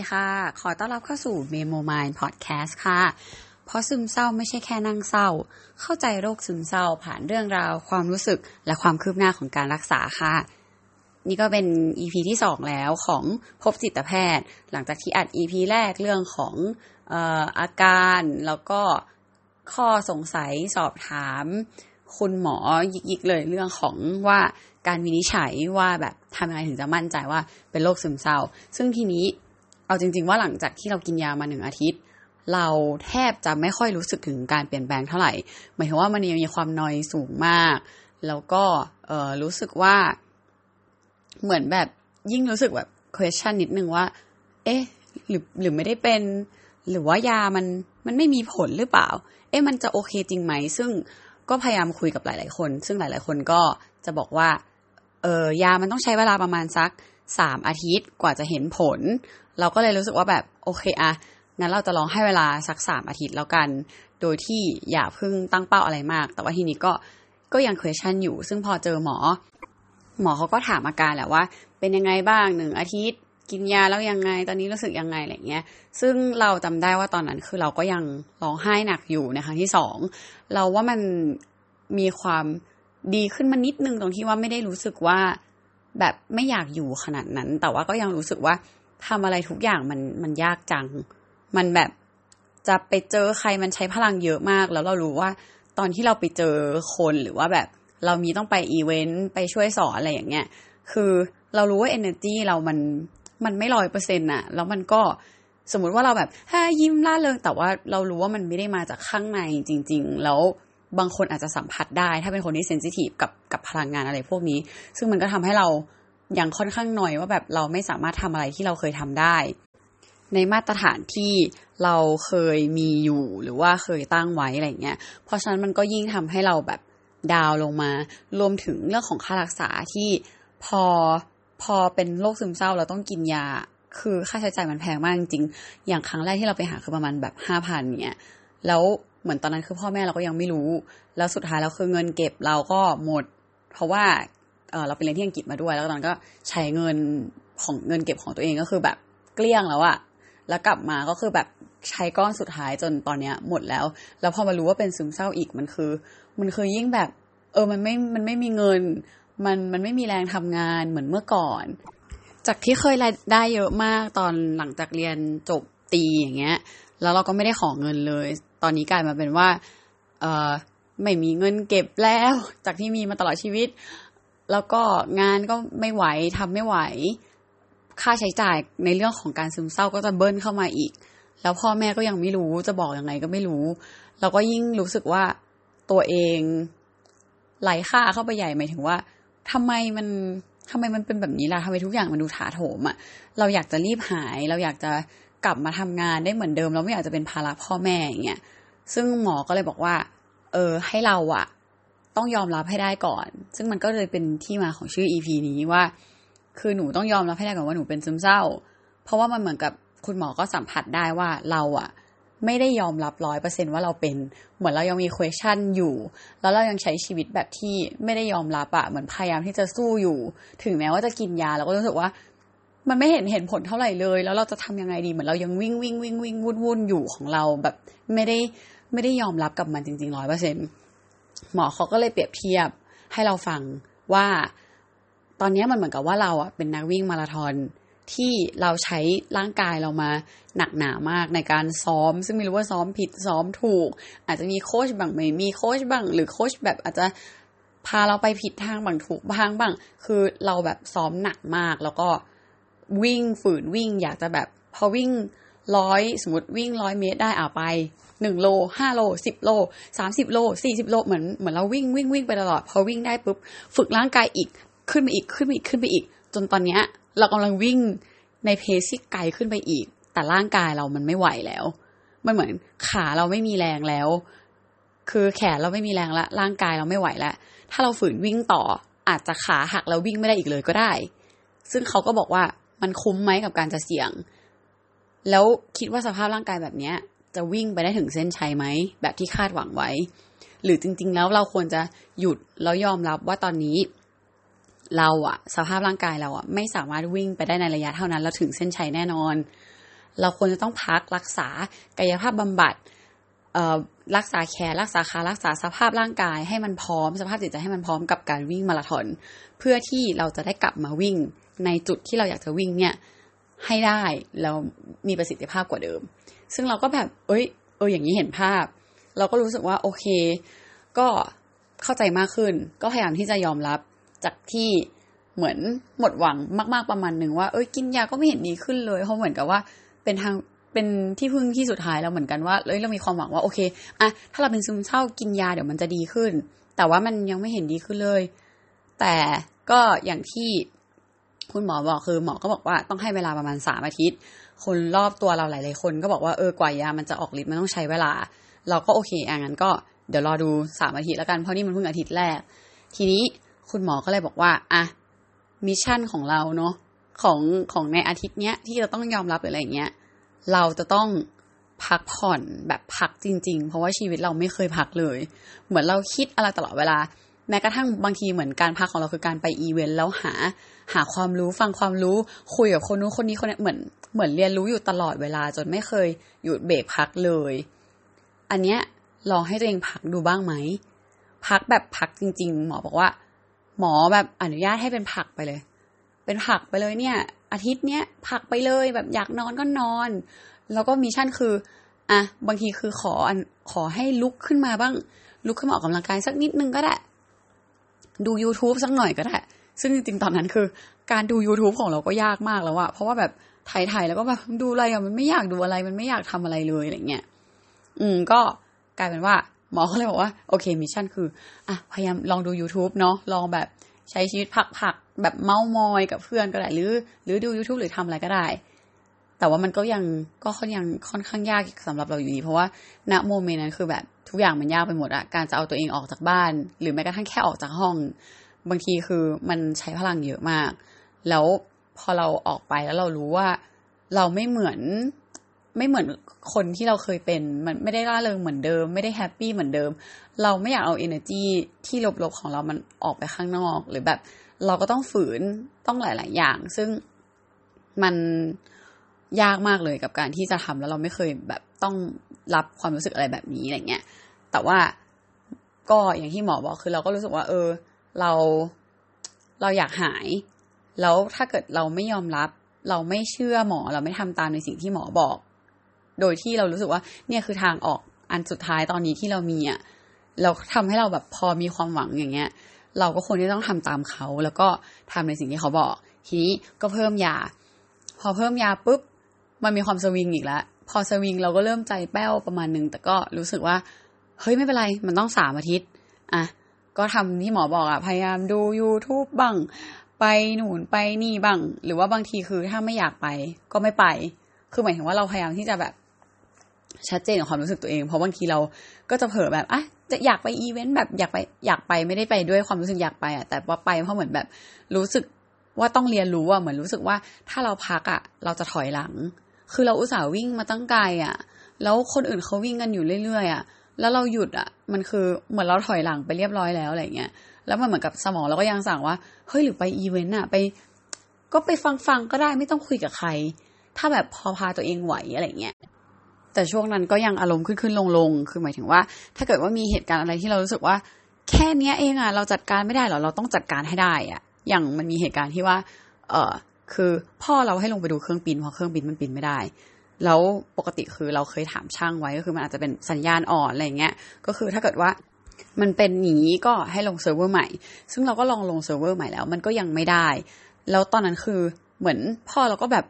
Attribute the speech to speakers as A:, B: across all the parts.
A: ดีค่ะ ขอต้อนรับเข้าสู่ Memo Mind Podcast ค่ะ เพราะซึมเศร้าไม่ใช่แค่นั่งเศร้า เข้าใจโรคซึมเศร้าผ่านเรื่องราว ความรู้สึกและความคืบหน้าของการรักษาค่ะ นี่ก็เป็น EP ที่สองแล้วของพบจิตแพทย์ หลังจากที่อัด EP แรกเรื่องของอออาการแล้วก็ข้อสงสัยสอบถามคุณหมอยิกๆเลยเรื่องของว่าการวินิจฉัยว่าแบบทำยังไงถึงจะมั่นใจว่าเป็นโรคซึมเศร้า ซึ่งทีนี้ เอาจริง ๆ ว่าหลังจากที่เรากินยามาหนึ่งอาทิตย์ เราแทบจะไม่ค่อยรู้สึกถึงการเปลี่ยนแปลงเท่าไหร่ หมายถึงว่ามันยังมีความนอยสูงมาก แล้วก็เออรู้สึกว่า เหมือนแบบยิ่งรู้สึกแบบ question นิดนึงว่า เอ๊ะ หรือหรือไม่ได้เป็น หรือว่ายามันมันไม่มีผลหรือเปล่า เอ๊ะมันจะโอเคจริงไหม ซึ่งก็พยายามคุยกับหลาย ๆ คน ซึ่งหลาย ๆ คนก็จะบอกว่า เออยามันต้องใช้เวลาประมาณสัก สามอาทิตย์กว่าจะเห็นผล เราก็เลยรู้สึกว่าแบบโอเคอะงั้นเราจะลองให้เวลาสักสามอาทิตย์แล้วกัน โดยที่อย่าเพิ่งตั้งเป้าอะไรมาก แต่ว่าทีนี้ก็ก็ยัง question อยู่ ซึ่งพอเจอหมอ หมอเขาก็ถามอาการแหละว่า เป็นยังไงบ้างหนึ่งอาทิตย์ กินยาแล้วยังไง ตอนนี้รู้สึกยังไงอะไรเงี้ย ซึ่งเราจำได้ว่าตอนนั้นคือเราก็ยังร้องไห้หนักอยู่ในครั้งที่สองเราว่ามันมีความดีขึ้นมานิดนึงตรงที่ว่าไม่ได้รู้สึกว่า แบบไม่อยากอยู่ขนาดนั้น แต่ว่าก็ยังรู้สึกว่าทำอะไรทุกอย่างมันมันยากจัง มันแบบจะไปเจอใครมันใช้พลังเยอะมาก แล้วเรารู้ว่าตอนที่เราไปเจอคนหรือว่าแบบ เรามีต้องไปอีเวนต์ไปช่วยสอนอะไรอย่างเงี้ย คือเรารู้ว่า energy เรามันมันไม่ร้อยเปอร์เซ็นต์อะแล้วมันก็สมมุติว่าเราแบบฮ่ายิ้มล่าเริงแต่ว่าเรารู้ว่ามันไม่ได้มาจากข้างในจริง ๆ แล้ว บางคนอาจจะสัมผัสได้ ถ้าเป็นคนที่เซนซิทีฟกับกับพลังงานอะไรพวกนี้ ซึ่งมันก็ทำให้เรายังค่อนข้างหน่อยว่าแบบเราไม่สามารถทำอะไรที่เราเคยทำได้ ในมาตรฐานที่เราเคยมีอยู่หรือว่าเคยตั้งไว้อะไรเงี้ย เพราะฉะนั้นมันก็ยิ่งทำให้เราแบบดาวลงมา รวมถึงเรื่องของค่ารักษาที่พอพอเป็นโรคซึมเศร้าเราต้องกินยา คือค่าใช้จ่ายมันแพงมากจริง อย่างครั้งแรกที่เราไปหาคือประมาณแบบห้าพันเนี่ย แล้ว เหมือนตอนนั้นคือพ่อแม่เราก็ยังไม่รู้ แล้วสุดท้ายแล้วคือเงินเก็บเราก็หมด เพราะว่าเออเราไปเรียนที่อังกฤษมาด้วย แล้วตอนนั้นก็ใช้เงินของเงินเก็บของตัวเองก็คือแบบเกลี้ยงแล้วอะแล้วกลับมาก็คือแบบใช้ก้อนสุดท้ายจนตอนเนี้ยหมดแล้ว แล้วพอมารู้ว่าเป็นซึมเศร้าอีกมันคือ มันคือยิ่งแบบ เออมันไม่มันไม่มีเงิน มันมันไม่มีแรงทำงานเหมือนเมื่อก่อน จากที่เคยรายได้เยอะมากตอนหลังจากเรียนจบตีอย่างเงี้ย แล้วเราก็ไม่ได้ขอเงินเลย ตอนนี้กลายมาเป็นว่า เออไม่มีเงินเก็บแล้ว จากที่มีมาตลอดชีวิต แล้วก็งานก็ไม่ไหวทำไม่ไหว ค่าใช้จ่ายในเรื่องของการซึมเศร้าก็จะเบิ้ลเข้ามาอีก แล้วพ่อแม่ก็ยังไม่รู้จะบอกยังไงก็ไม่รู้เราก็ยิ่งรู้สึกว่าตัวเองไหลค่าเข้าไปใหญ่หมายถึงว่าทำไมมันทำไมมันเป็นแบบนี้ล่ะทำไมทุกอย่างมันดูถาโถมอะ่ะ เราอยากจะรีบหาย เราอยากจะ กลับมาทำงานได้เหมือนเดิม เราไม่อยากจะเป็นภาระพ่อแม่อย่างเงี้ยซึ่งหมอก็เลยบอกว่า เออ ให้เราอะต้องยอมรับให้ได้ก่อน ซึ่งมันก็เลยเป็นที่มาของชื่อ EP นี้ว่า คือหนูต้องยอมรับให้ได้ก่อนว่าหนูเป็นซึมเศร้า เพราะว่ามันเหมือนกับคุณหมอก็สัมผัสได้ว่าเราอะไม่ได้ยอมรับร้อยเปอร์เซ็นว่าเราเป็น เหมือนเรายังมี question อยู่ แล้วเรายังใช้ชีวิตแบบที่ไม่ได้ยอมรับอะเหมือนพยายามที่จะสู้อยู่ ถึงแม้ว่าจะกินยาเราก็รู้สึกว่า มันไม่เห็นเห็นผลเท่าไหร่เลย แล้วเราจะทำยังไงดีเหมือนเรายังวิ่งวิ่งวิ่งวิ่งวุ่นวุ่นอยู่ของเราแบบไม่ได้ไม่ได้ยอมรับกับมันจริงๆร้อยเปอร์เซ็นหมอเขาก็เลยเปรียบเทียบให้เราฟังว่า ตอนนี้มันเหมือนกับว่าเราอะเป็นนักวิ่งมาราธอนที่เราใช้ร่างกายเรามาหนักหนามากในการซ้อม ซึ่งไม่รู้ว่าซ้อมผิดซ้อมถูก อาจจะมีโค้ชบางไม่มีโค้ชบ้าง หรือโค้ชแบบอาจจะพาเราไปผิดทางบางถูกบ้างบ้าง คือเราแบบซ้อมหนักมากแล้วก็ วิ่งฝืนวิ่งอยากจะแบบพอวิ่งร้อยสมมติวิ่งร้อยเมตรได้อ่าไปหนึ่งโลห้าโลสิบโลสามสิบโลสี่สิบโลเหมือนเหมือนเราวิ่งวิ่งวิ่งไปตลอด พอวิ่งได้ปุ๊บฝึกร่างกายอีกขึ้นไปอีกขึ้นไปอีกขึ้นไปอีก จนตอนเนี้ยเรากำลังวิ่งในเพซที่ไกลขึ้นไปอีก แต่ร่างกายเรามันไม่ไหวแล้วมันเหมือนขาเราไม่มีแรงแล้ว คือแขนเราไม่มีแรงละร่างกายเราไม่ไหวแล้วถ้าเราฝืนวิ่งต่ออาจจะขาหักแล้ววิ่งไม่ได้อีกเลยก็ได้ ซึ่งเขาก็บอกว่า มันคุ้มไหมกับการจะเสี่ยง แล้วคิดว่าสภาพร่างกายแบบเนี้ย จะวิ่งไปได้ถึงเส้นชัยไหม แบบที่คาดหวังไว้ หรือจริง ๆ แล้วเราควรจะหยุดแล้วยอมรับว่าตอนนี้ เราอะสภาพร่างกายเราอะไม่สามารถวิ่งไปได้ในระยะเท่านั้นแล้วถึงเส้นชัยแน่นอน เราควรจะต้องพักรักษากายภาพบำบัดรักษาแขนรักษาขารักษาสภาพร่างกายให้มันพร้อม สภาพจิตใจให้มันพร้อมกับการวิ่งมาราธอนเพื่อที่เราจะได้กลับมาวิ่ง ในจุดที่เราอยากจะวิ่งเนี่ย ให้ได้แล้วมีประสิทธิภาพกว่าเดิม ซึ่งเราก็แบบ เอ้ย เอออย่างนี้เห็นภาพ เราก็รู้สึกว่าโอเค ก็เข้าใจมากขึ้น ก็พยายามที่จะยอมรับจากที่เหมือนหมดหวังมาก ๆประมาณหนึ่งว่าเอ้ยกินยาก็ไม่เห็นดีขึ้นเลยเพราะเหมือนกับว่าเป็นทางเป็นที่พึ่งที่สุดท้ายแล้วเหมือนกันว่าเลยเรามีความหวังว่าโอเคอะถ้าเราเป็นซึมเศร้ากินยาเดี๋ยวมันจะดีขึ้น แต่ว่ามันยังไม่เห็นดีขึ้นเลย แต่ก็อย่างที่ คุณหมอบอกคือหมอก็บอกว่าต้องให้เวลาประมาณสามอาทิตย์ คนรอบตัวเราหลาย ๆ คนก็บอกว่าเออกว่ายามันจะออกฤทธิ์มันต้องใช้เวลา เราก็โอเคอะงั้นก็เดี๋ยวรอดูสามอาทิตย์แล้วกันเพราะนี่มันเพิ่งอาทิตย์แรก ทีนี้คุณหมอก็เลยบอกว่าอะมิชชั่นของเราเนาะของของในอาทิตย์เนี้ยที่เราต้องยอมรับหรืออะไรเงี้ยเราจะต้องพักผ่อนแบบพักจริง ๆ เพราะว่าชีวิตเราไม่เคยพักเลย เหมือนเราคิดอะไรตลอดเวลา แม้กระทั่งบางทีเหมือนการพักของเราคือการไปอีเวนต์แล้วหาหาความรู้ฟังความรู้คุยกับคนนู้นคนนี้คนนี้เหมือนเหมือนเรียนรู้อยู่ตลอดเวลาจนไม่เคยหยุดเบรกพักเลย อันเนี้ยลองให้ตัวเองพักดูบ้างไหมพักแบบพักจริง ๆ หมอบอกว่า หมอแบบอนุญาตให้เป็นผักไปเลย เป็นผักไปเลยเนี่ย อาทิตย์เนี้ยพักไปเลยแบบอยากนอนก็นอน แล้วก็ mission คืออะบางทีคือขอขอให้ลุกขึ้นมาบ้าง ลุกขึ้นมาออกกำลังกายสักนิดนึงก็ได้ ดู YouTube สักหน่อยก็ได้ ซึ่งจริงๆตอนนั้นคือ การดู YouTube ของเราก็ยากมากแล้วอะเพราะว่าแบบไถๆแล้วก็แบบดูอะไรอะมันไม่อยากดูอะไรมันไม่อยากทำอะไรเลยอะไรเงี้ยอืมก็กลายเป็นว่าหมอเขาเลยบอกว่าโอเค mission คืออะพยายามลองดู YouTube เนาะลองแบบใช้ชีวิตพักๆแบบเม้ามอยกับเพื่อนก็ได้หรือ หรือดู YouTube หรือทำอะไรก็ได้ แต่ว่ามันก็ยังก็ค่อนยังค่อนข้างยากสำหรับเราอยู่ดี เพราะว่าณ moment นั้นคือแบบทุกอย่างมันยากไปหมดอะการจะเอาตัวเองออกจากบ้าน หรือแม้กระทั่งแค่ออกจากห้อง บางทีคือมันใช้พลังเยอะมาก แล้วพอเราออกไปแล้วเรารู้ว่า เราไม่เหมือนไม่เหมือนคนที่เราเคยเป็น มันไม่ได้ร่าเริงเหมือนเดิม ไม่ได้ happy เหมือนเดิม เราไม่อยากเอา energy ที่ลบๆของเรามันออกไปข้างนอก หรือแบบ เราก็ต้องฝืนต้องหลาย ๆ อย่าง ซึ่งมัน ยากมากเลยกับการที่จะทำแล้วเราไม่เคยแบบต้องรับความรู้สึกอะไรแบบนี้อะไรเงี้ย แต่ว่าก็อย่างที่หมอบอกคือเราก็รู้สึกว่า เออ เราเราอยากหาย แล้วถ้าเกิดเราไม่ยอมรับ เราไม่เชื่อหมอเราไม่ทำตามในสิ่งที่หมอบอก โดยที่เรารู้สึกว่า เนี่ยคือทางออกอันสุดท้ายตอนนี้ที่เรามีอะเราทำให้เราแบบพอมีความหวังอย่างเงี้ย เราก็ควรที่ต้องทำตามเขา แล้วก็ทำในสิ่งที่เขาบอก ทีนี้ก็เพิ่มยา พอเพิ่มยาปุ๊บ มันมีความสวิงอีกแล้วพอสวิงเราก็เริ่มใจแป้วประมาณหนึ่งแต่ก็รู้สึกว่า เฮ้ยไม่เป็นไร มันต้องสามอาทิตย์ อะ ก็ทำที่หมอบอกอะพยายามดู YouTube บ้าง ไปหนุนไปนี่บ้าง หรือว่าบางทีคือถ้าไม่อยากไป ก็ไม่ไป คือหมายถึงว่าเราพยายามที่จะแบบชัดเจนกับความรู้สึกตัวเอง เพราะบางทีเราก็จะเผลอแบบอะจะอยากไปอีเวนต์แบบอยากไปอยากไปไม่ได้ไปด้วยความรู้สึกอยากไปอะแต่ว่าไปเพราะเหมือนแบบรู้สึกว่าต้องเรียนรู้อะเหมือนรู้สึกว่าถ้าเราพักอะ เราจะถอยหลัง คือเราอุตส่าห์วิ่งมาตั้งไกลอะ แล้วคนอื่นเขาวิ่งกันอยู่เรื่อยๆอะ แล้วเราหยุดอะ มันคือเหมือนเราถอยหลังไปเรียบร้อยแล้วอะไรเงี้ย แล้วมันเหมือนกับสมองเราก็ยังสั่งว่า เฮ้ยหรือไปอีเวนต์อะไป ก็ไปฟังๆก็ได้ไม่ต้องคุยกับใคร ถ้าแบบพอพาตัวเองไหวอะไรเงี้ย แต่ช่วงนั้นก็ยังอารมณ์ขึ้นขึ้นลงลงคือหมายถึงว่า ถ้าเกิดว่ามีเหตุการณ์อะไรที่เรารู้สึกว่า แค่เนี้ยเองอะเราจัดการไม่ได้หรอเราต้องจัดการให้ได้อะ อย่างมันมีเหตุการณ์ที่ว่า เออ คือพ่อเราให้ลงไปดูเครื่องบินเพราะเครื่องบินมันบินไม่ได้ แล้วปกติคือเราเคยถามช่างไว้ก็คือมันอาจจะเป็นสัญญาณอ่อนอะไรเงี้ย ก็คือถ้าเกิดว่ามันเป็นหนีก็ให้ลงเซิร์ฟเวอร์ใหม่ ซึ่งเราก็ลองลงเซิร์ฟเวอร์ใหม่แล้ว มันก็ยังไม่ได้ แล้วตอนนั้นคือเหมือนพ่อเราก็แบบ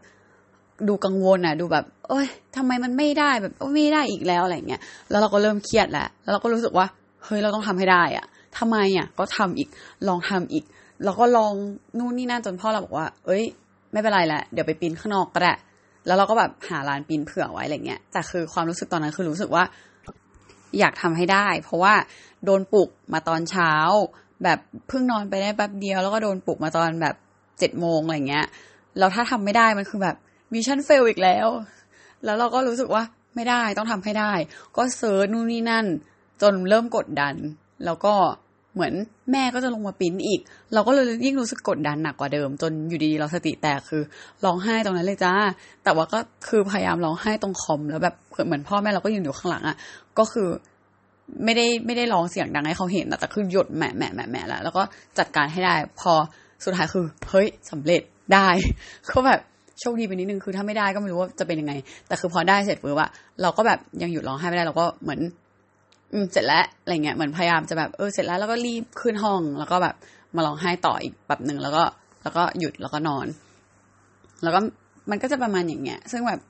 A: ดูกังวลอะ ดูแบบ เอ้ยทำไมมันไม่ได้แบบไม่ได้อีกแล้วอะไรเงี้ย แล้วเราก็เริ่มเครียดแหละ แล้วเราก็รู้สึกว่า เฮ้ย เราต้องทำให้ได้อะทำไมอะ ก็ทำอีก ลองทำอีกเราก็ลองนู่นนี่นั่นจนพ่อเราบอกว่า เอ้ย ไม่เป็นไรแหละเดี๋ยวไปปีนข้างนอกก็ได้แล้วเราก็แบบหาร้านปีนเผื่อไว้อะไรเงี้ยแต่คือความรู้สึกตอนนั้นคือรู้สึกว่า อยากทำให้ได้ เพราะว่าโดนปลุกมาตอนเช้า แบบเพิ่งนอนไปได้แป๊บเดียว แล้วก็โดนปลุกมาตอนแบบเจ็ดโมงอะไรเงี้ยแล้วถ้าทำไม่ได้มันคือแบบ mission fail อีกแล้ว แล้วเราก็รู้สึกว่าไม่ได้ต้องทำให้ได้ ก็ search นู่นนี่นั่น จนเริ่มกดดัน แล้วก็ เหมือนแม่ก็จะลงมาปิ้นอีก เราก็เลยยิ่งรู้สึกกดดันหนักกว่าเดิม จนอยู่ดีๆเราสติแตกคือร้องไห้ตรงนั้นเลยจ้า แต่ว่าก็คือพยายามร้องไห้ตรงคอมแล้วแบบเหมือนพ่อแม่เราก็ยืนอยู่ข้างหลังอะ่ะก็คือไม่ได้ไม่ได้ร้องเสียงดังให้เขาเห็นแต่คือหยดแหมแหมแหมแหมแล้วแล้วก็จัดการให้ได้ พอสุดท้ายคือเฮ้ยสำเร็จได้ก็แบบโชคดีไปนิดนึงคือถ้าไม่ได้ก็ไม่รู้ว่าจะเป็นยังไง แต่คือพอได้เสร็จปุ๊บอะเราก็แบบยังหยุดร้องไห้ไม่ได้เราก็เหมือน อืมเสร็จแล้วอะไรเงี้ยเหมือนพยายามจะแบบเออเสร็จแล้วแล้วก็รีบขึ้นห้องแล้วก็แบบมาร้องไห้ต่ออีกแบบหนึ่งแล้วก็ แล้วก็หยุดแล้วก็นอน แล้วก็มันก็จะประมาณอย่างเงี้ย ซึ่งแบบ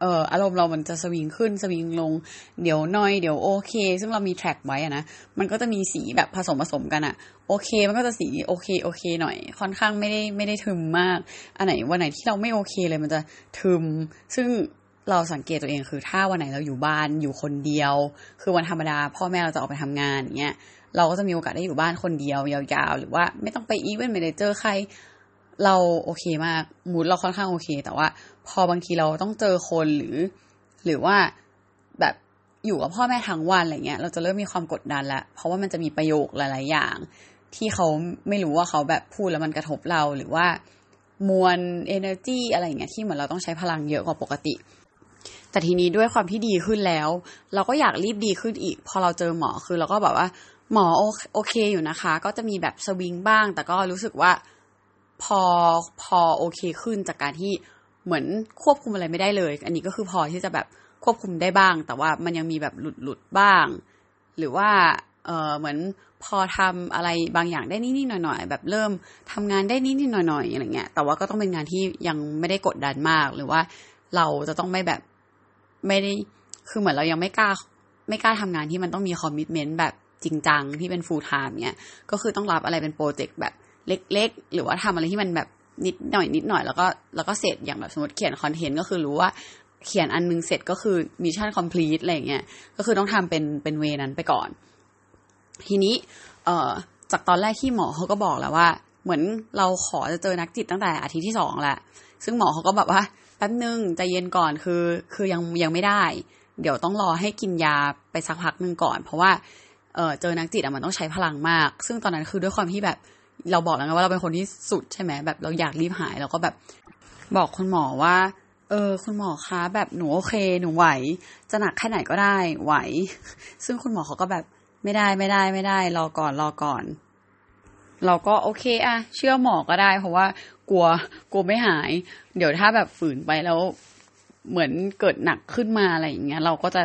A: เอออารมณ์เรามันจะสวิงขึ้นสวิงลง เดี๋ยวน้อยเดี๋ยวโอเค ซึ่งเรามีแทร็กไว้อะนะ มันก็จะมีสีแบบผสมผสมกันอะโอเค มันก็จะสีโอเคโอเค หน่อย ค่อนข้างไม่ได้ไม่ได้ทึมมาก อันไหนวันไหนที่เราไม่โอเคเลยมันจะทึม ซึ่ง เราสังเกตตัวเองคือถ้าวันไหนเราอยู่บ้านอยู่คนเดียว คือวันธรรมดา พ่อแม่เราจะออกไปทำงานเงี้ยเราก็จะมีโอกาสได้อยู่บ้านคนเดียวยาวๆ หรือว่าไม่ต้องไปอีเวนต์ไม่ได้เจอใคร เราโอเคมากมูดเราค่อนข้างโอเค แต่ว่าพอบางทีเราต้องเจอคนหรือ หรือว่าแบบอยู่กับพ่อแม่ทั้งวันอะไรเงี้ย เราจะเริ่มมีความกดดันล้วเพราะว่ามันจะมีประโยคหลาย ๆ อย่าง ที่เขาไม่รู้ว่าเขาแบบพูดแล้วมันกระทบเราหรือว่ามวล energy อะไรเงี้ยที่เหมือนเราต้องใช้พลังเยอะกว่าปกติ แต่ทีนี้ด้วยความที่ดีขึ้นแล้ว เราก็อยากรีบดีขึ้นอีก พอเราเจอหมอคือเราก็แบบว่าหมอโอเคอยู่นะคะ ก็จะมีแบบสวิงบ้าง แต่ก็รู้สึกว่าพอพอโอเคขึ้นจากการที่เหมือนควบคุมอะไรไม่ได้เลย อันนี้ก็คือพอที่จะแบบควบคุมได้บ้าง แต่ว่ามันยังมีแบบหลุดหลุดบ้าง หรือว่าเออเหมือนพอทำอะไรบางอย่างได้นิดๆหน่อยๆแบบเริ่มทำงานได้นิดๆหน่อยๆอะไรเงี้ยแต่ว่าก็ต้องเป็นงานที่ยังไม่ได้กดดันมาก หรือว่าเราจะต้องไม่แบบ ไม่ได้คือเหมือนเรายังไม่กล้า ไม่กล้าทำงานที่มันต้องมี commitment แบบจริงจังที่เป็น full-time เนี้ยก็คือต้องรับอะไรเป็น project แบบเล็ก ๆ หรือว่าทำอะไรที่มันแบบนิดหน่อยนิดหน่อยแล้วก็แล้วก็เสร็จอย่างแบบสมมติเขียน content ก็คือรู้ว่าเขียนอันนึงเสร็จก็คือ mission complete อะไรเงี้ยก็คือต้องทำเป็นเป็น way นั้นไปก่อน ทีนี้ เอ่อจากตอนแรกที่หมอเขาก็บอกแล้วว่า เหมือนเราขอจะเจอนักจิตตั้งแต่อาทิตย์ที่สองแหละซึ่งหมอเขาก็แบบว่า แป๊บนึงใจเย็นก่อนคือ คือยังยังไม่ได้ เดี๋ยวต้องรอให้กินยาไปสักพักหนึ่งก่อน เพราะว่าเออเจอนักจิตอะมันต้องใช้พลังมาก ซึ่งตอนนั้นคือด้วยความที่แบบ เราบอกแล้วไงว่าเราเป็นคนที่สุดใช่ไหมแบบเราอยากรีบหายเราก็แบบ บอกคุณหมอว่า เออ คุณหมอคะแบบหนูโอเคหนูไหว จะหนักแค่ไหนก็ได้ไหว ซึ่งคุณหมอเขาก็แบบไม่ได้ไม่ได้ไม่ได้ รอก่อนรอก่อน เราก็โอเคอะเชื่อหมอก็ได้ เพราะว่า กลัวกลัวไม่หาย เดี๋ยวถ้าแบบฝืนไปแล้วเหมือนเกิดหนักขึ้นมาอะไรอย่างเงี้ย เราก็จะ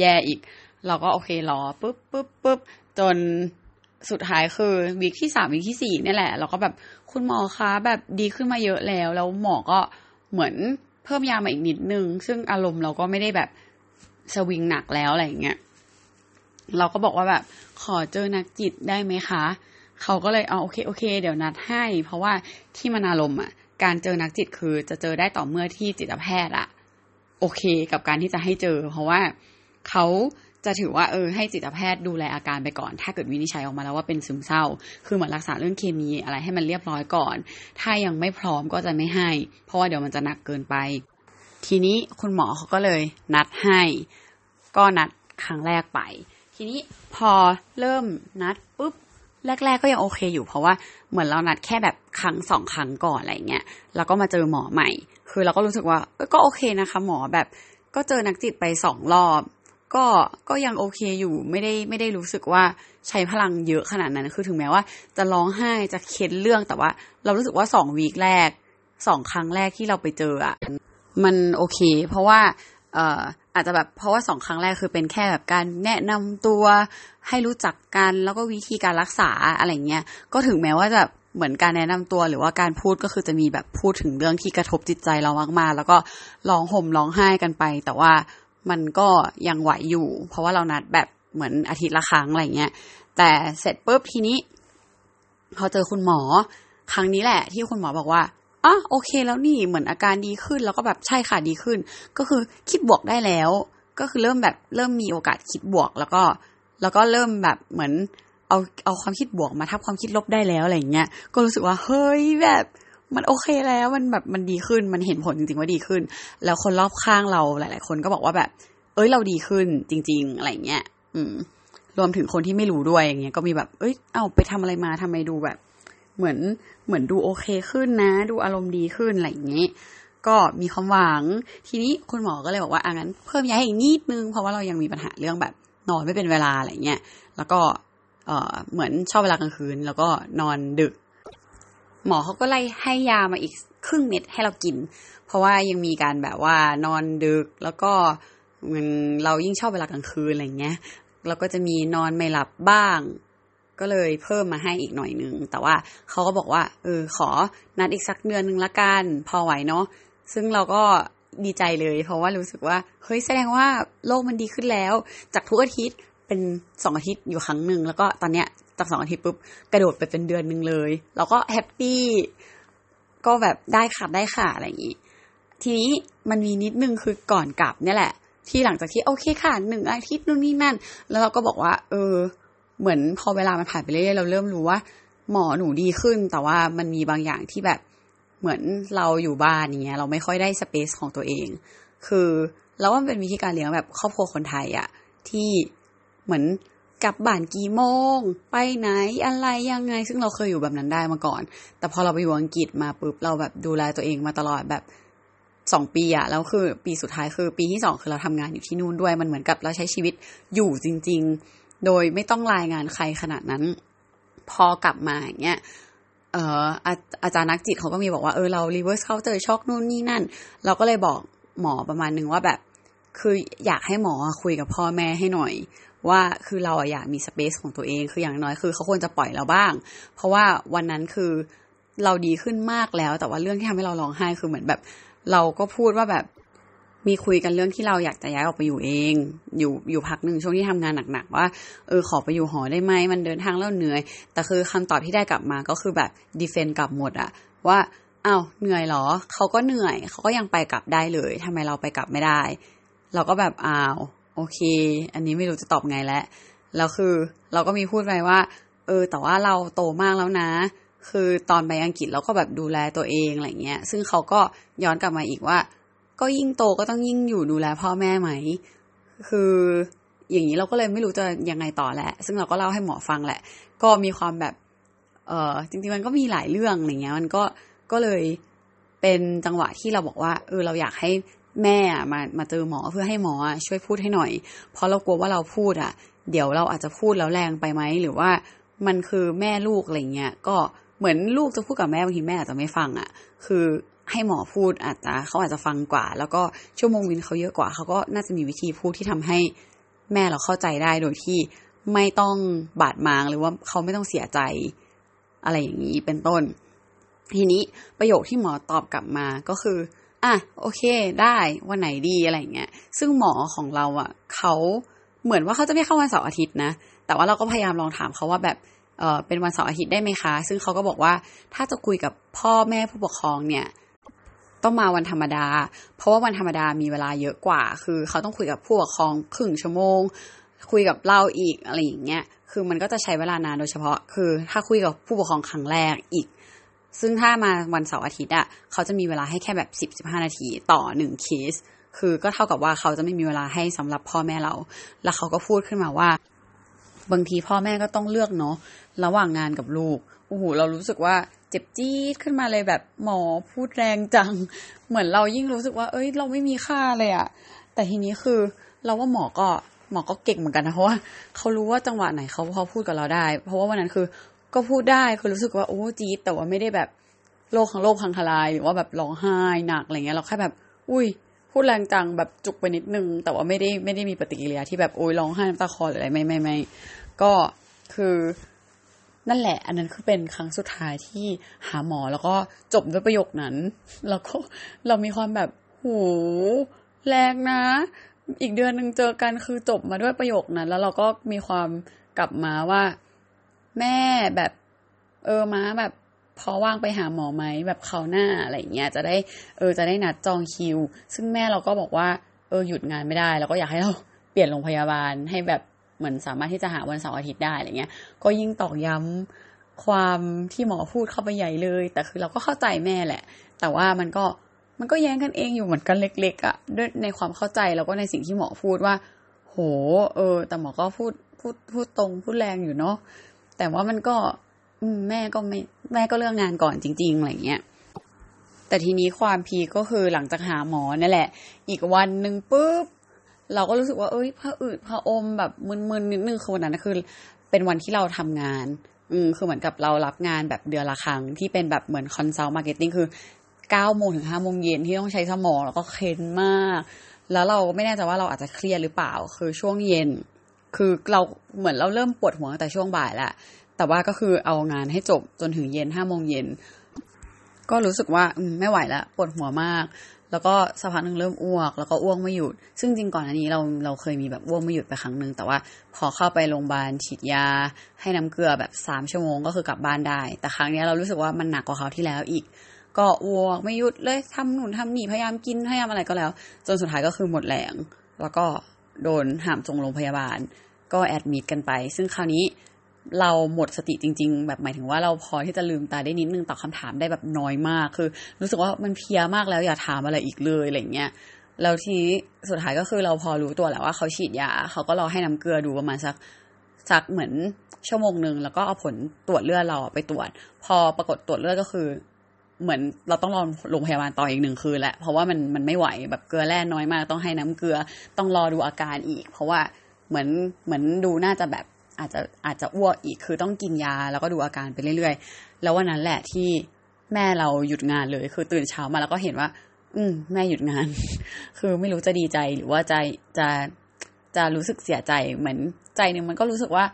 A: แย่อีก เราก็โอเครอปุ๊บปุ๊บปุ๊บจนสุดท้ายคือวีคที่สามวีคที่สี่นี่แหละ เราก็แบบคุณหมอคะแบบดีขึ้นมาเยอะแล้ว แล้วหมอก็เหมือนเพิ่มยามาอีกนิดนึง ซึ่งอารมณ์เราก็ไม่ได้แบบสวิงหนักแล้วอะไรอย่างเงี้ยเราก็บอกว่าแบบขอเจอนักจิตได้ไหมคะ เขาก็เลยเอาโอเคโอเค เดี๋ยวนัดให้ เพราะว่าที่มันารมอะ การเจอนักจิตคือจะเจอได้ต่อเมื่อที่จิตแพทย์อะ โอเคกับการที่จะให้เจอ เพราะว่าเขาจะถือว่าเออให้จิตแพทย์ดูแลอาการไปก่อน ถ้าเกิดวินิจฉัยออกมาแล้วว่าเป็นซึมเศร้า คือเหมือนรักษาเรื่องเคมีอะไรให้มันเรียบร้อยก่อน ถ้ายังไม่พร้อมก็จะไม่ให้ เพราะว่าเดี๋ยวมันจะหนักเกินไป ทีนี้คุณหมอเขาก็เลยนัดให้ ก็นัดครั้งแรกไป ทีนี้พอเริ่มนัดปุ๊บ แรก ๆ ก็ยังโอเคอยู่เพราะว่าเหมือนเรานัดแค่แบบครั้งสองครั้งก่อนอะไรเงี้ยแล้วก็มาเจอหมอใหม่ คือเราก็รู้สึกว่าก็โอเคนะคะ หมอแบบก็เจอนักจิตไปสองรอบ ก็ก็ยังโอเคอยู่ไม่ได้ไม่ได้รู้สึกว่าใช้พลังเยอะขนาดนั้นคือถึงแม้ว่าจะร้องไห้จะเค้นเรื่องแต่ว่า เรารู้สึกว่าสองวีคแรกสองครั้งแรกที่เราไปเจออะมันโอเค เพราะว่า เอ่ออาจจะแบบเพราะว่าสองครั้งแรกคือเป็นแค่แบบการแนะนำตัวให้รู้จักกันแล้วก็วิธีการรักษาอะไรเงี้ยก็ถึงแม้ว่าจะเหมือนการแนะนำตัวหรือว่าการพูดก็คือจะมีแบบพูดถึงเรื่องที่กระทบจิตใจเรามากๆ แล้วก็ร้องห่มร้องไห้กันไป แต่ว่ามันก็ยังไหวอยู่ เพราะว่าเรานัดแบบเหมือนอาทิตย์ละครั้งอะไรเงี้ยแต่เสร็จปุ๊บทีนี้พอเจอคุณหมอครั้งนี้แหละ ที่คุณหมอบอกว่า อ๋อโอเคแล้วนี่เหมือนอาการดีขึ้น แล้วก็แบบใช่ค่ะดีขึ้น ก็คือคิดบวกได้แล้ว ก็คือเริ่มแบบเริ่มมีโอกาสคิดบวก แล้วก็ แล้วก็เริ่มแบบเหมือน เอาเอาความคิดบวกมาทับความคิดลบได้แล้วอะไรเงี้ยก็รู้สึกว่าเฮ้ยแบบมันโอเคแล้วมันแบบมันดีขึ้นมันเห็นผลจริงๆว่าดีขึ้น แล้วคนรอบข้างเราหลาย ๆ คนก็บอกว่าแบบ เอ้ยเราดีขึ้นจริง ๆ อะไรเงี้ยอืม รวมถึงคนที่ไม่รู้ด้วยอย่างเงี้ยก็มีแบบ เอ้ย เอาไปทำอะไรมาทำไมดูแบบ เหมือนเหมือนดูโอเคขึ้นนะ ดูอารมณ์ดีขึ้นอะไรอย่างเงี้ยก็มีความหวัง ทีนี้คุณหมอก็เลยบอกว่าอางั้นเพิ่มยาอีกนิดนึง เพราะว่าเรายังมีปัญหาเรื่องแบบ นอนไม่เป็นเวลาอะไรเงี้ย แล้วก็เออเหมือนชอบเวลากลางคืน แล้วก็นอนดึก หมอเขาก็ไล่ให้ยามาอีกครึ่งเม็ดให้เรากิน เพราะว่ายังมีการแบบว่านอนดึกแล้วก็มันเรายิ่งชอบเวลากลางคืนอะไรเงี้ยเราก็จะมีนอนไม่หลับบ้าง ก็เลยเพิ่มมาให้อีกหน่อยนึง แต่ว่าเขาก็บอกว่า เออ ขอนัดอีกสักเดือนหนึ่งละกัน พอไหวเนาะ ซึ่งเราก็ดีใจเลย เพราะว่ารู้สึกว่า เฮ้ย แสดงว่าโลกมันดีขึ้นแล้ว จากทุกอาทิตย์เป็นสองอาทิตย์อยู่ครั้งหนึ่ง แล้วก็ตอนเนี้ยจากสองอาทิตย์ปุ๊บ กระโดดไปเป็นเดือนหนึ่งเลย เราก็แฮปปี้ ก็แบบได้ค่ะได้ค่ะอะไรอย่างนี้ ทีนี้มันมีนิดนึงคือก่อนกลับเนี่ยแหละ ที่หลังจากที่โอเคค่ะหนึ่งอาทิตย์นู่นนี่นั่น แล้วเราก็บอกว่า เออ เหมือนพอเวลามันผ่านไปเรื่อยๆเราเริ่มรู้ว่า หมอหนูดีขึ้น แต่ว่ามันมีบางอย่างที่แบบเหมือนเราอยู่บ้านอย่างเงี้ย เราไม่ค่อยได้สเปซของตัวเอง คือเราว่ามันเป็นวิธีการเลี้ยงแบบครอบครัวคนไทยอะที่เหมือนกลับบ้านกี่โมง ไปไหนอะไรยังไง ซึ่งเราเคยอยู่แบบนั้นได้มาก่อน แต่พอเราไปอยู่อังกฤษมาปุ๊บเราแบบดูแลตัวเองมาตลอดแบบสองปีอะแล้วคือปีสุดท้ายคือปีที่สองคือเราทำงานอยู่ที่นู่นด้วยมันเหมือนกับเราใช้ชีวิตอยู่จริง ๆ โดยไม่ต้องรายงานใครขนาดนั้น พอกลับมาอย่างเงี้ยเอออาอาจารย์นักจิตเขาก็มีบอกว่าเออเรา reverse culture shock นู่นนี่นั่น เราก็เลยบอกหมอประมาณนึงว่าแบบ คืออยากให้หมอคุยกับพ่อแม่ให้หน่อย ว่าคือเราอยากมีสเปซของตัวเองคืออย่างน้อยคือเขาควรจะปล่อยเราบ้าง เพราะว่าวันนั้นคือเราดีขึ้นมากแล้ว แต่ว่าเรื่องที่ทำให้เราร้องไห้คือเหมือนแบบ เราก็พูดว่าแบบ มีคุยกันเรื่องที่เราอยากจะย้ายออกไปอยู่เอง อยู่อยู่พักหนึ่งช่วงที่ทำงานหนักๆว่าเออขอไปอยู่หอได้ไหมมันเดินทางแล้วเหนื่อย แต่คือคำตอบที่ได้กลับมาก็คือแบบดีเฟนต์กลับหมดอะว่าอ้าวเหนื่อยเหรอเขาก็เหนื่อยเขาก็ยังไปกลับได้เลยทำไมเราไปกลับไม่ได้ เราก็แบบอ้าวโอเค อันนี้ไม่รู้จะตอบไงแล้วแล้วคือเราก็มีพูดไปว่า เออ แต่ว่าเราโตมากแล้วนะ คือตอนไปอังกฤษเราก็แบบดูแลตัวเองอะไรเงี้ย ซึ่งเขาก็ย้อนกลับมาอีกว่า ก็ยิ่งโตก็ต้องยิ่งอยู่ดูแลพ่อแม่ไหม คืออย่างนี้เราก็เลยไม่รู้จะยังไงต่อแหละ ซึ่งเราก็เล่าให้หมอฟังแหละ ก็มีความแบบ เออจริงๆมันก็มีหลายเรื่องอะไรเงี้ย มันก็ก็เลยเป็นจังหวะที่เราบอกว่า เออเราอยากให้แม่มามาเจอหมอเพื่อให้หมอช่วยพูดให้หน่อย เพราะเรากลัวว่าเราพูดอะ เดี๋ยวเราอาจจะพูดแล้วแรงไปไหมหรือว่ามันคือแม่ลูกอะไรเงี้ยก็เหมือนลูกจะพูดกับแม่บางทีแม่อาจจะไม่ฟังอะ คือ ให้หมอพูดอาจจะเขาอาจจะฟังกว่า แล้วก็ชั่วโมงวินเขาเยอะกว่า เขาก็น่าจะมีวิธีพูดที่ทำให้แม่เราเข้าใจได้โดยที่ไม่ต้องบาดหมางหรือว่าเขาไม่ต้องเสียใจอะไรอย่างนี้เป็นต้น ทีนี้ประโยคที่หมอตอบกลับมาก็คือ อะโอเค ได้วันไหนดีอะไรเงี้ย ซึ่งหมอของเราอะเขาเหมือนว่าเขาจะไม่เข้าวันเสาร์อาทิตย์นะ แต่ว่าเราก็พยายามลองถามเขาว่าแบบเออเป็นวันเสาร์อาทิตย์ได้ไหมคะ ซึ่งเขาก็บอกว่าถ้าจะคุยกับพ่อแม่ผู้ปกครองเนี่ย ต้องมาวันธรรมดา เพราะว่าวันธรรมดามีเวลาเยอะกว่า คือเขาต้องคุยกับผู้ปกครองครึ่งชั่วโมง คุยกับเราอีกอะไรอย่างเงี้ย คือมันก็จะใช้เวลานานโดยเฉพาะ คือถ้าคุยกับผู้ปกครองครั้งแรกอีก ซึ่งถ้ามาวันเสาร์อาทิตย์อะเขาจะมีเวลาให้แค่แบบสิบสิบห้านาทีต่อหนึ่งเคส คือก็เท่ากับว่าเขาจะไม่มีเวลาให้สำหรับพ่อแม่เรา แล้วเขาก็พูดขึ้นมาว่า บางทีพ่อแม่ก็ต้องเลือกเนาะระหว่างงานกับลูกโอ้โหเรารู้สึกว่าเจ็บจี๊ดขึ้นมาเลยแบบหมอพูดแรงจัง เหมือนเรายิ่งรู้สึกว่า เอ้ย เราไม่มีค่าเลยอะแต่ทีนี้คือเราว่าหมอก็หมอก็เก่งเหมือนกันนะเพราะว่าเขารู้ว่าจังหวะไหนเขาพอพูดกับเราได้ เพราะว่าวันนั้นคือก็พูดได้คือรู้สึกว่าโอ้จี๊ดแต่ว่าไม่ได้แบบโลกของโลกพังทลายหรือว่าแบบร้องไห้หนักอะไรเงี้ยเราแค่แบบ อุ้ย พูดแรงจังแบบจุกไปนิดนึง แต่ว่าไม่ได้ไม่ได้มีปฏิกิริยาที่แบบโอ้ยร้องไห้น้ำตาคลอหรืออะไรไม่ไม่ไม่ก็คือ นั่นแหละ อันนั้นคือเป็นครั้งสุดท้ายที่หาหมอแล้วก็จบด้วยประโยคนั้น แล้วก็เรามีความแบบโหแรงนะ อีกเดือนหนึ่งเจอกันคือจบมาด้วยประโยคนั้น แล้วเราก็มีความกลับมาว่า แม่แบบ เออมาแบบพอว่างไปหาหมอไหมแบบเขาหน้าอะไรเงี้ยจะได้เออจะได้นัดจองคิว ซึ่งแม่เราก็บอกว่า เออหยุดงานไม่ได้ แล้วก็อยากให้เราเปลี่ยนโรงพยาบาลให้แบบ เหมือนสามารถที่จะหาวันเสาร์อาทิตย์ได้อะไรเงี้ย ก็ยิ่งตอกย้ำความที่หมอพูดเข้าไปใหญ่เลย แต่คือเราก็เข้าใจแม่แหละ แต่ว่ามันก็มันก็แย้งกันเองอยู่เหมือนกันเล็ก ๆอะ่ะด้วยในความเข้าใจแล้วก็ในสิ่งที่หมอพูดว่าโหโห เออ แต่หมอก็พูดพูดพูดตรงพูดแรงอยู่เนาะแต่ว่ามันก็แม่ก็ไม่แม่ก็เลือกงานก่อนจริง ๆอะไรเงี้ยแต่ทีนี้ความ peak็คือหลังจากหาหมอนั่นแหละ อีกวันหนึ่งปุ๊บ เราก็รู้สึกว่าเอ้ยพระอืดพระอมแบบมึนๆนิดนึงคือวันนั้นคือ เป็นวันที่เราทำงาน อืมคือเหมือนกับเรารับงานแบบเดือนละครั้งที่เป็นแบบเหมือน consult marketing คือเก้าโมงถึงห้าโมงเย็นที่ต้องใช้สมองแล้วก็เค้นมาก แล้วเราไม่แน่ใจว่าเราอาจจะเครียดหรือเปล่า คือช่วงเย็น คือเราเหมือนเราเริ่มปวดหัวตั้งแต่ช่วงบ่ายแล้วแต่ว่าก็คือเอางานให้จบจนถึงเย็นห้าโมงเย็นก็รู้สึกว่าไม่ไหวแล้วปวดหัวมาก แล้วก็สักพักหนึ่งเริ่มอ้วก แล้วก็อ้วกไม่หยุด ซึ่งจริงก่อนอันนี้เราเราเคยมีแบบอ้วกไม่หยุดไปครั้งหนึ่งแต่ว่าพอเข้าไปโรงพยาบาลฉีดยา ให้น้ำเกลือแบบสามชั่วโมงก็คือกลับบ้านได้ แต่ครั้งนี้เรารู้สึกว่ามันหนักกว่าเขาที่แล้วอีก ก็อ้วกไม่หยุดเลยทำหนุนทำหนีพยายามกินพยายามอะไรก็แล้ว จนสุดท้ายก็คือหมดแรงแล้วก็โดนหามส่งโรงพยาบาล ก็แอดมิดกันไป ซึ่งคราวนี้ เราหมดสติจริง ๆ แบบหมายถึงว่าเราพอที่จะลืมตาได้นิดนึงตอบคาถามได้แบบน้อยมาก คือ รู้สึกว่ามันเพียมากแล้วอย่าถามอะไรอีกเลยอะไรเงี้ยแล้วทีนี้สุดท้ายก็คือเราพอรู้ตัวแล้วว่าเขาฉีดยาเขาก็รอให้น้ำเกลือดูประมาณสักสักเหมือนชั่วโมงหนึ่งแล้วก็เอาผลตรวจเลือดเราไปตรวจ พอปรากฏตรวจเลือดก็คือ เหมือนเราต้องรอโรงพยาบาลต่ออีกหนึ่งคืนแหละเพราะว่ามันมันไม่ไหวแบบเกลือแร่น้อยมาก ต้องให้น้ำเกลือต้องรอดูอาการอีก เพราะว่าเหมือนเหมือนดูน่าจะแบบ อาจจะอาจจะอ้วกอีกคือต้องกินยา แล้วก็ดูอาการไปเรื่อยๆ แล้ววันนั้นแหละที่แม่เราหยุดงานเลย คือตื่นเช้ามาแล้วก็เห็นว่า อืม แม่หยุดงาน คือไม่รู้จะดีใจหรือว่าจะจะจะรู้สึกเสียใจเหมือนใจหนึ่งมันก็รู้สึกว่า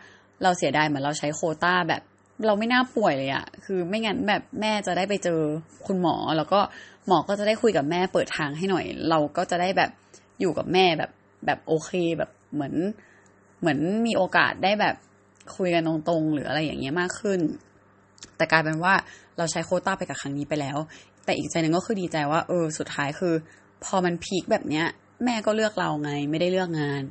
A: เราเสียดายเหมือนเราใช้โคต้าแบบ เราไม่น่าป่วยเลยอะคือไม่งั้นแบบแม่จะได้ไปเจอคุณหมอ แล้วก็หมอก็จะได้คุยกับแม่เปิดทางให้หน่อย เราก็จะได้แบบอยู่กับแม่แบบแบบโอเคแบบเหมือน เหมือนมีโอกาสได้แบบคุยกันตรงๆ หรืออะไรอย่างเงี้ยมากขึ้น แต่กลายเป็นว่าเราใช้โคต้าไปกับครั้งนี้ไปแล้ว แต่อีกใจหนึ่งก็คือดีใจว่า เออ สุดท้ายคือ พอมันพีคแบบเนี้ย แม่ก็เลือกเราไง ไม่ได้เลือกงาน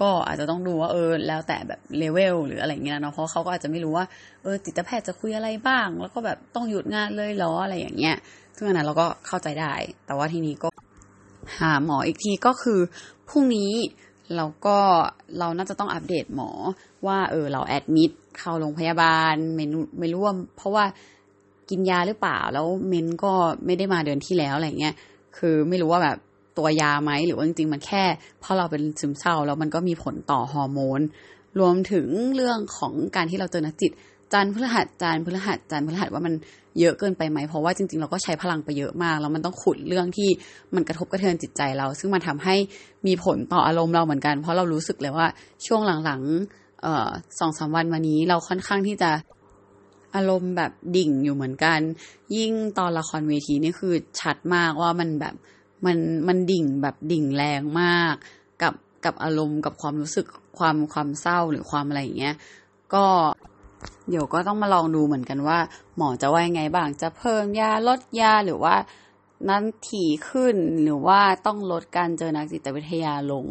A: ก็อาจจะต้องดูว่าเออ แล้วแต่แบบเลเวลหรืออะไรเงี้ยเนาะเพราะเขาก็อาจจะไม่รู้ว่าเออจิตแพทย์จะคุยอะไรบ้าง แล้วก็แบบต้องหยุดงานเลยหรออะไรอย่างเงี้ยซึ่งอันนั้นเราก็เข้าใจได้ แต่ว่าทีนี้ก็หาหมออีกทีก็คือพรุ่งนี้ แล้วก็เราน่าจะต้องอัปเดตหมอว่า เออ เราแอดมิดเข้าโรงพยาบาลไม่ไม่ร่วม เพราะว่ากินยาหรือเปล่าแล้วเมนก็ไม่ได้มาเดือนที่แล้วอะไรเงี้ยคือไม่รู้ว่าแบบตัวยาไหมหรือว่าจริงๆมันแค่เพราะเราเป็นซึมเศร้าแล้วมันก็มีผลต่อฮอร์โมน รวมถึงเรื่องของการที่เราเจอนักจิต จันพฤหัสจันพฤหัสจันพฤหัสว่ามันเยอะเกินไปไหมเพราะว่าจริงๆ เราก็ใช้พลังไปเยอะมาก แล้วมันต้องขุดเรื่องที่มันกระทบกระเทือนจิตใจเรา ซึ่งมันทำให้มีผลต่ออารมณ์เราเหมือนกัน เพราะเรารู้สึกเลยว่าช่วงหลังๆสองสามวันมานี้เราค่อนข้างที่จะอารมณ์แบบดิ่งอยู่เหมือนกัน ยิ่งตอนละครเวทีนี่คือชัดมากว่ามันแบบมันมันดิ่งแบบดิ่งแรงมาก กับกับอารมณ์กับความรู้สึกความความเศร้าหรือความอะไรอย่างเงี้ยก็ เดี๋ยวก็ต้องมาลองดูเหมือนกันว่า หมอจะว่ายังไงบ้าง จะเพิ่มยาลดยาหรือว่านั้นถี่ขึ้นหรือว่าต้องลดการเจอนักจิตวิทยาลง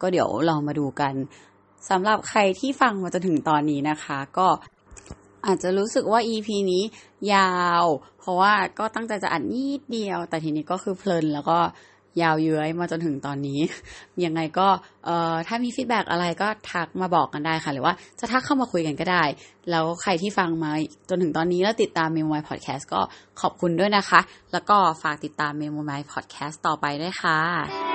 A: ก็เดี๋ยวเรามาดูกันสำหรับใครที่ฟังมาจนถึงตอนนี้นะคะ ก็อาจจะรู้สึกว่า EP นี้ยาว เพราะว่าก็ตั้งใจจะอัดนิดเดียว แต่ทีนี้ก็คือเพลินแล้วก็ ยาวเย้ยมาจนถึงตอนนี้ ยังไงก็เอ่อถ้ามี feedback อะไรก็ทักมาบอกกันได้ค่ะ หรือว่าจะทักเข้ามาคุยกันก็ได้ แล้วใครที่ฟังมาจนถึงตอนนี้แล้วติดตามเมมไมพอดแคสต์ก็ขอบคุณด้วยนะคะ แล้วก็ฝากติดตามเมมไมพอดแคสต์ต่อไปด้วยค่ะ